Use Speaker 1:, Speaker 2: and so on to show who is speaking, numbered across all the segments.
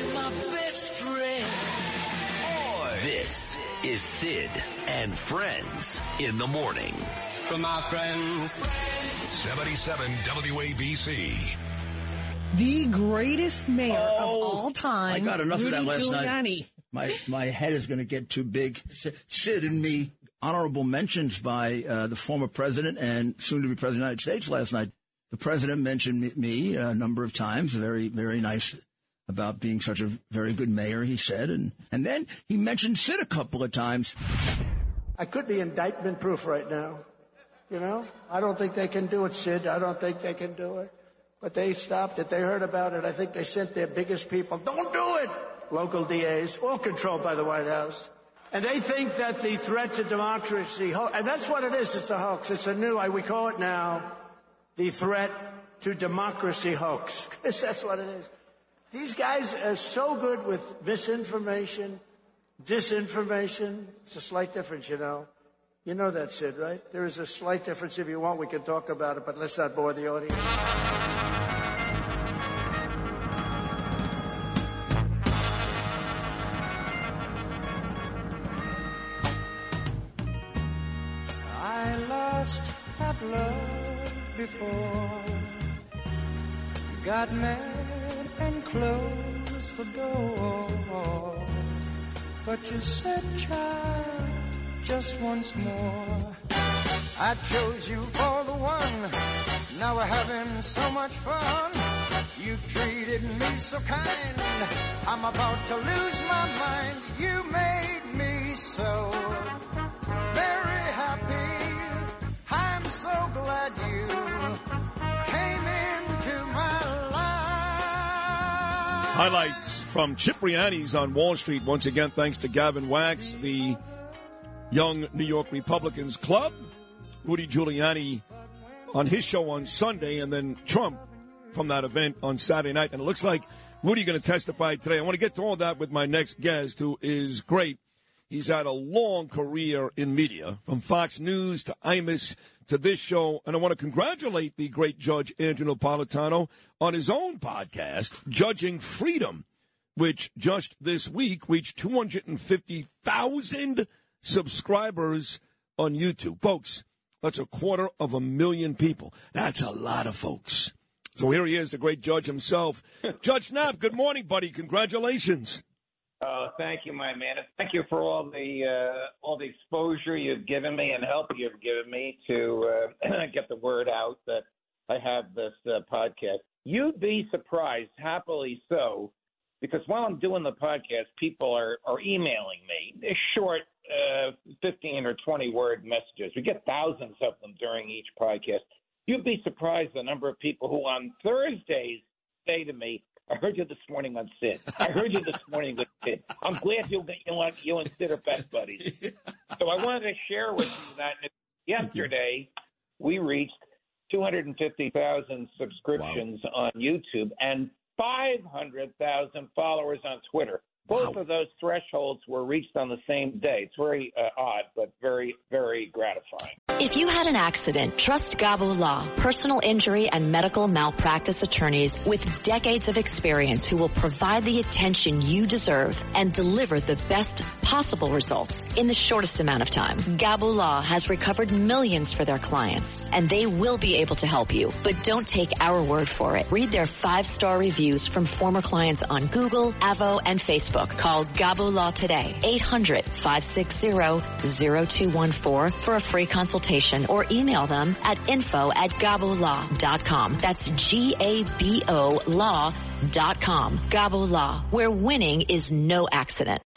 Speaker 1: You're my best friend.
Speaker 2: This is Sid and Friends in the morning.
Speaker 3: From my friends.
Speaker 4: 77 WABC.
Speaker 5: The greatest mayor of
Speaker 6: Oh,
Speaker 5: all time.
Speaker 6: I got enough
Speaker 5: Rudy
Speaker 6: of that last
Speaker 5: Giuliani.
Speaker 6: night. My my head is going to get too big. Sid and me honorable mentions by uh, the former president and soon to be president of the United States last night. The president mentioned me, me a number of times. Very very nice about being such a very good mayor. He said, and and then he mentioned Sid a couple of times.
Speaker 7: I could be indictment proof right now. You know, I don't think they can do it, Sid. I don't think they can do it. But they stopped it. They heard about it. I think they sent their biggest people. Don't do it! Local DAs, all controlled by the White House. And they think that the threat to democracy, and that's what it is. It's a hoax. It's a new, we call it now, the threat to democracy hoax. 'Cause that's what it is. These guys are so good with misinformation, disinformation. It's a slight difference, you know. You know that, Sid, right? There is a slight difference. If you want, we can talk about it, but let's not bore the audience.
Speaker 8: I lost that love before. Got mad and close the door. But you said, child, just once more. I chose you for the one. Now we're having so much fun. You treated me so kind. I'm about to lose my mind. You made me so
Speaker 9: Highlights from Cipriani's on Wall Street. Once again, thanks to Gavin Wax, the Young New York Republicans Club. Rudy Giuliani on his show on Sunday, and then Trump from that event on Saturday night. And it looks like Rudy going to testify today. I want to get to all that with my next guest, who is great. He's had a long career in media, from Fox News to Imus to this show. And I want to congratulate the great judge, Andrew Napolitano, on his own podcast, Judging Freedom, which just this week reached 250,000 subscribers on YouTube. Folks, that's a quarter of a million people. That's a lot of folks. So here he is, the great judge himself. Judge Knapp, good morning, buddy. Congratulations.
Speaker 10: Oh, thank you, my man. Thank you for all the uh, all the exposure you've given me and help you've given me to uh, get the word out that I have this uh, podcast. You'd be surprised, happily so, because while I'm doing the podcast, people are are emailing me They're short, uh, fifteen or twenty word messages. We get thousands of them during each podcast. You'd be surprised the number of people who on Thursdays say to me, I heard you this morning on Sid. I heard you this morning with Sid. I'm glad you you you and Sid are best buddies. So I wanted to share with you that yesterday we reached 250,000 subscriptions on YouTube and 500,000 followers on Twitter. Both of those thresholds were reached on the same day. It's very uh, odd, but very, very gratifying.
Speaker 11: If you had an accident, trust Gabo Law, personal injury and medical malpractice attorneys with decades of experience who will provide the attention you deserve and deliver the best possible results in the shortest amount of time. Gabo Law has recovered millions for their clients and they will be able to help you. But don't take our word for it. Read their five-star reviews from former clients on Google, Avvo, and Facebook. Call Gabo Law today. 800-560-0214 for a free consultation or email them at info at gabolaw.com. That's G-A-B-O law.com. Gabo Law, where winning is no accident.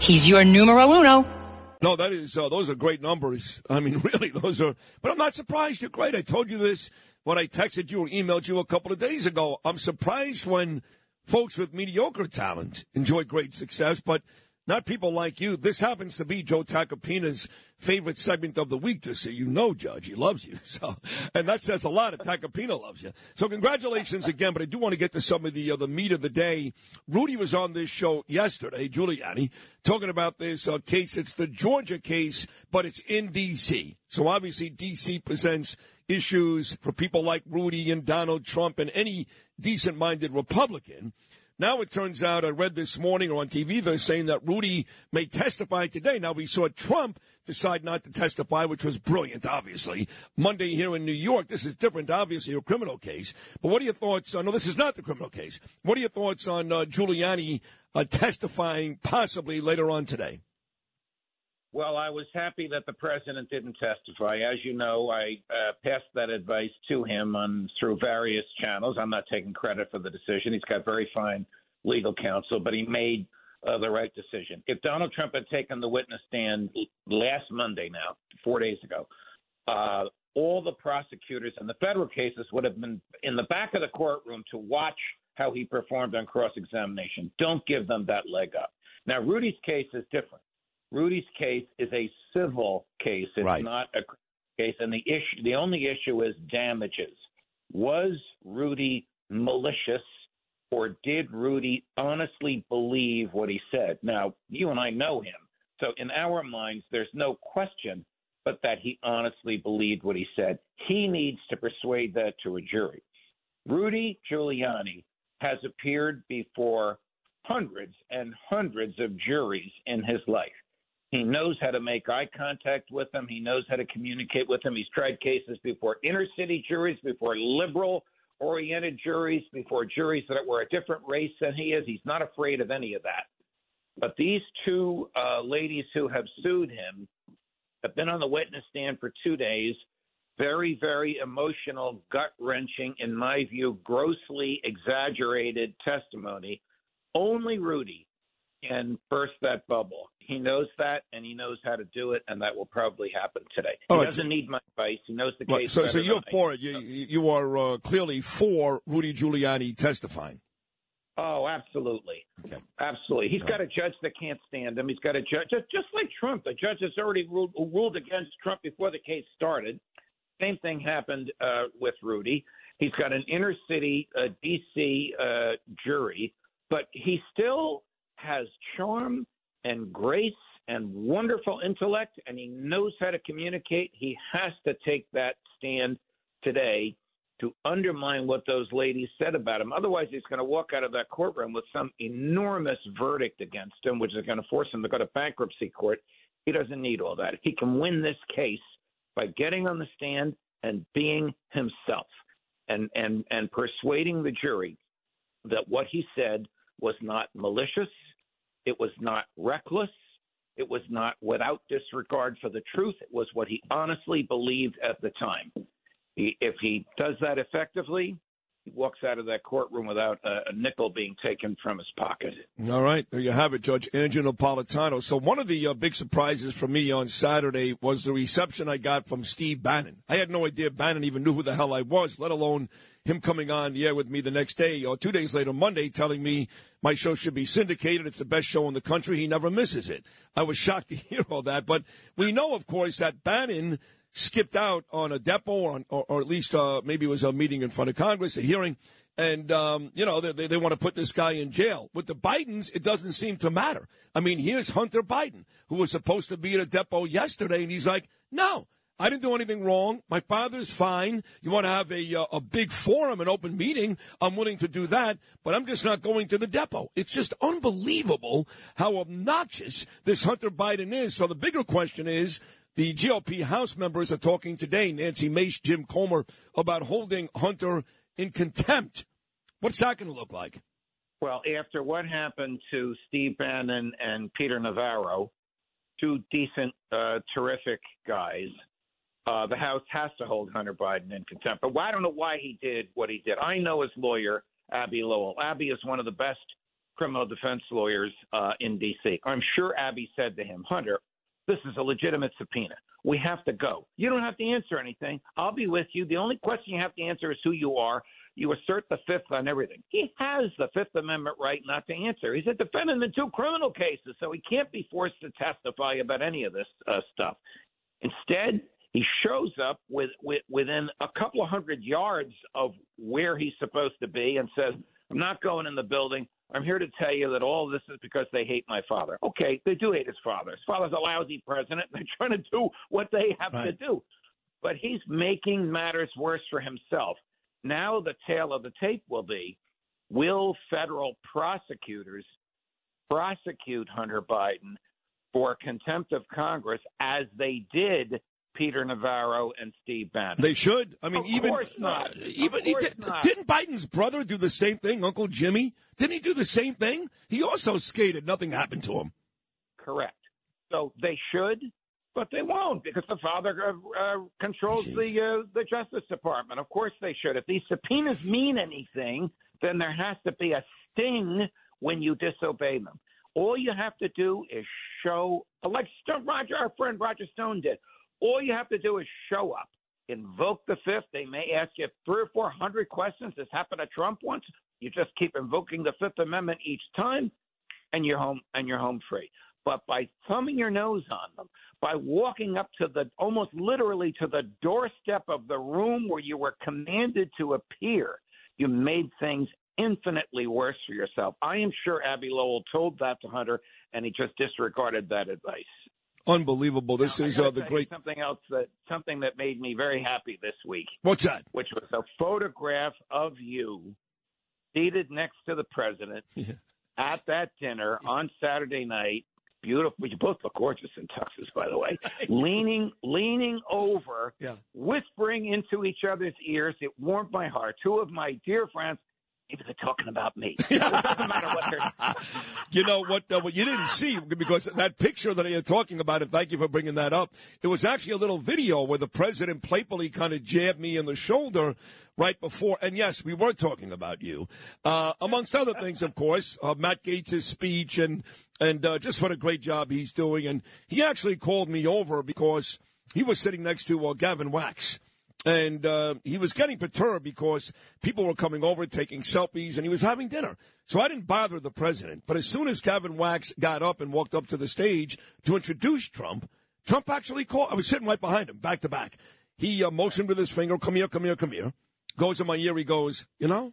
Speaker 12: He's your numero uno.
Speaker 9: No, that is uh, those are great numbers. I mean, really, those are. But I'm not surprised. You're great. I told you this when I texted you or emailed you a couple of days ago. I'm surprised when folks with mediocre talent enjoy great success, but not people like you. This happens to be Joe Tacopina's favorite segment of the week, just so you know, Judge. He loves you. So, and that says a lot. Tacopina loves you. So congratulations again, but I do want to get to some of the, uh, the meat of the day. Rudy was on this show yesterday, Giuliani, talking about this uh, case. It's the Georgia case, but it's in D.C. So obviously D.C. presents issues for people like Rudy and Donald Trump and any decent minded Republican. Now it turns out, I read this morning or on TV, they're saying that Rudy may testify today. Now we saw Trump decide not to testify, which was brilliant, obviously. Monday here in New York, this is different, obviously, a criminal case. But what are your thoughts? Uh, no, this is not the criminal case. What are your thoughts on uh, Giuliani uh, testifying possibly later on today?
Speaker 10: Well, I was happy that the president didn't testify. As you know, I uh, passed that advice to him on through various channels. I'm not taking credit for the decision. He's got very fine legal counsel, but he made uh, the right decision. If Donald Trump had taken the witness stand last Monday, now four days ago, uh, all the prosecutors in the federal cases would have been in the back of the courtroom to watch how he performed on cross examination. Don't give them that leg up. Now, Rudy's case is different. Rudy's case is a civil case. It's
Speaker 9: right.
Speaker 10: not a case, and the issue, the only issue is damages. Was Rudy malicious, or did Rudy honestly believe what he said? Now, you and I know him, so in our minds, there's no question but that he honestly believed what he said. He needs to persuade that to a jury. Rudy Giuliani has appeared before hundreds and hundreds of juries in his life. He knows how to make eye contact with them. He knows how to communicate with them. He's tried cases before inner city juries, before liberal oriented juries, before juries that were a different race than he is. He's not afraid of any of that. But these two uh, ladies who have sued him have been on the witness stand for two days. Very, very emotional, gut wrenching, in my view, grossly exaggerated testimony. Only Rudy can burst that bubble. He knows that, and he knows how to do it, and that will probably happen today. He
Speaker 9: right,
Speaker 10: doesn't need my advice. He knows the case.
Speaker 9: so, so you're for it. You, you are uh, clearly for Rudy Giuliani testifying.
Speaker 10: Oh, absolutely. Absolutely. He's got a judge that can't stand him. He's got a judge, just, just like Trump. The judge has already ruled, ruled against Trump before the case started. Same thing happened uh, with Rudy. He's got an inner city uh, D.C. Uh, jury, but he still has charm and grace and wonderful intellect, and he knows how to communicate. He has to take that stand today to undermine what those ladies said about him. Otherwise, he's going to walk out of that courtroom with some enormous verdict against him, which is going to force him to go to bankruptcy court. He doesn't need all that. He can win this case by getting on the stand and being himself and, and, and persuading the jury that what he said was not malicious, it was not reckless, it was not without disregard for the truth, it was what he honestly believed at the time. He, if he does that effectively, he walks out of that courtroom without a, nickel being taken from his pocket.
Speaker 9: All right, there you have it, Judge Andrew Napolitano. So one of the uh, big surprises for me on Saturday was the reception I got from Steve Bannon. I had no idea Bannon even knew who the hell I was, let alone him coming on the air with me the next day or two days later, Monday, telling me my show should be syndicated. It's the best show in the country. He never misses it. I was shocked to hear all that. But we know, of course, that Bannon skipped out on a depot or, on, or, or at least uh, maybe it was a meeting in front of Congress, a hearing. And, um, you know, they, they, want to put this guy in jail. With the Bidens, it doesn't seem to matter. I mean, here's Hunter Biden, who was supposed to be at a depot yesterday, and he's like, no, I didn't do anything wrong. My father's fine. You want to have a, uh, a big forum, an open meeting. I'm willing to do that, but I'm just not going to the depot. It's just unbelievable how obnoxious this Hunter Biden is. So the bigger question is, the GOP House members are talking today, Nancy Mace, Jim Comer, about holding Hunter in contempt. What's that going to look like?
Speaker 10: Well, after what happened to Steve Bannon and Peter Navarro, two decent, uh, terrific guys, uh, the House has to hold Hunter Biden in contempt. But I don't know why he did what he did. I know his lawyer, Abbe Lowell. Abbe is one of the best criminal defense lawyers uh, in D.C. I'm sure Abbe said to him, Hunter, this is a legitimate subpoena. We have to go. You don't have to answer anything. I'll be with you. The only question you have to answer is who you are. you assert the fifth on everything. He has the Fifth Amendment right not to answer. He's a defendant in two criminal cases, so he can't be forced to testify about any of this uh, stuff. Instead, he shows up with, with within a couple of hundred yards of where he's supposed to be and says, "I'm not going in the building. I'm here to tell you that all this is because they hate my father." Okay, they do hate his father. His father's a lousy president. They're trying to do what they have
Speaker 9: Right.
Speaker 10: to do, but he's making matters worse for himself. Now the tale of the tape will be: Will federal prosecutors prosecute Hunter Biden for contempt of Congress as they did Peter Navarro and Steve Bannon?
Speaker 9: They should. I mean,
Speaker 10: Of
Speaker 9: even
Speaker 10: course not.
Speaker 9: uh, even did,
Speaker 10: not.
Speaker 9: didn't Biden's brother do the same thing? Uncle Jimmy didn't he do the same thing? He also skated. Nothing happened to him.
Speaker 10: Correct. So they should, but they won't because the father uh, uh, controls the uh, the Justice Department. Of course they should. If these subpoenas mean anything, then there has to be a sting when you disobey them. All you have to do is show, like Roger, our friend Roger Stone did. All you have to do is show up, invoke the fifth. They may ask you three or four hundred questions. This happened to Trump once. You just keep invoking the Fifth Amendment each time, and you're home and you're home free. But by thumbing your nose on them, by walking up to the almost literally to the doorstep of the room where you were commanded to appear, you made things infinitely worse for yourself. I am sure Abbe Lowell told that to Hunter, and he just disregarded that advice.
Speaker 9: Unbelievable. This
Speaker 10: Now,
Speaker 9: is uh, the great.
Speaker 10: something else that something that made me very happy this week.
Speaker 9: What's that?
Speaker 10: Which was a photograph of you seated next to the president at that dinner on Saturday night. Beautiful. You both look gorgeous in tuxes, by the way. leaning, leaning over,
Speaker 9: Yeah.
Speaker 10: whispering into each other's ears. It warmed my heart. Two of my dear friends. Maybe they're talking about me. it doesn't matter what they're.
Speaker 9: You know what? Uh, what you didn't see because that picture that you're talking about, and thank you for bringing that up. It was actually a little video where the president playfully kind of jabbed me in the shoulder right before. And yes, we were talking about you, uh, amongst other things, of course. Uh, Matt Gaetz' speech and and uh, just what a great job he's doing. And he actually called me over because he was sitting next to uh, Gavin Wax and uh, he was getting perturbed because people were coming over taking selfies and he was having dinner. So I didn't bother the president. But as soon as Gavin Wax got up and walked up to the stage to introduce Trump, Trump actually called. I was sitting right behind him, back to back. He uh, motioned with his finger, "Come here, come here, come here." Goes in my ear. He goes, "You know,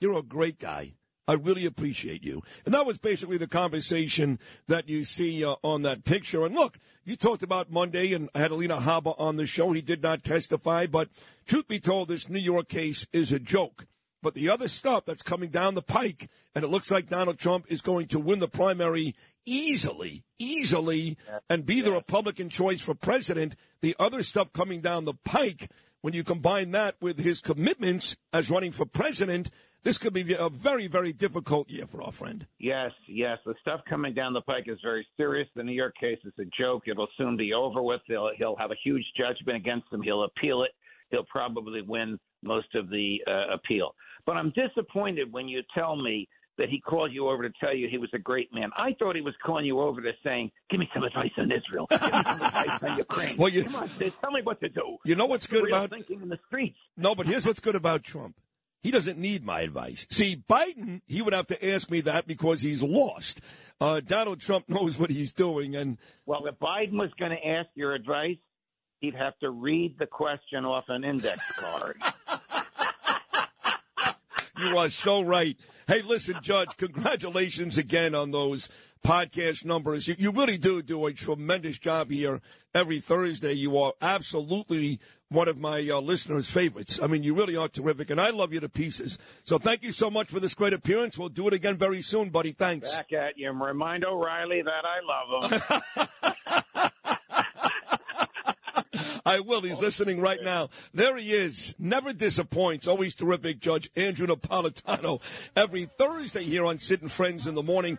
Speaker 9: you're a great guy. I really appreciate you." And that was basically the conversation that you see uh, on that picture. And look, you talked about Monday, and I had Alina Habba on the show. He did not testify, but truth be told, this New York case is a joke. But the other stuff that's coming down the pike, and it looks like Donald Trump is going to win the primary easily, easily, and be the Republican choice for president. The other stuff coming down the pike, when you combine that with his commitments as running for president, this could be a very, very difficult year for our friend.
Speaker 10: Yes, yes. The stuff coming down the pike is very serious. The New York case is a joke. It'll soon be over with. He'll, he'll have a huge judgment against him. He'll appeal it. He'll probably win most of the uh, appeal. But I'm disappointed when you tell me that he called you over to tell you he was a great man. I thought he was calling you over to saying, "Give me some advice on Israel. Give me some advice on Ukraine.
Speaker 9: Well, you-
Speaker 10: Come on, sis, tell me what to do."
Speaker 9: You know what's good
Speaker 10: Real
Speaker 9: about
Speaker 10: thinking in the streets.
Speaker 9: No, but here's what's good about Trump. He doesn't need my advice. See, Biden, he would have to ask me that because he's lost. Uh, Donald Trump knows what he's doing, and
Speaker 10: Well, if Biden was going to ask your advice, he'd have to read the question off an index card.
Speaker 9: you are so right. Hey, listen, Judge, congratulations again on those podcast numbers. You, you really do do a tremendous job here every Thursday. You are absolutely one of my uh, listeners' favorites. I mean, you really are terrific, and I love you to pieces. So thank you so much for this great appearance. We'll do it again very soon, buddy. Thanks.
Speaker 10: Back at you. Remind O'Reilly that I love him.
Speaker 9: I will. He's listening right now. There he is. Never disappoints. Always terrific, Judge Andrew Napolitano. Every Thursday here on and Friends in the Morning.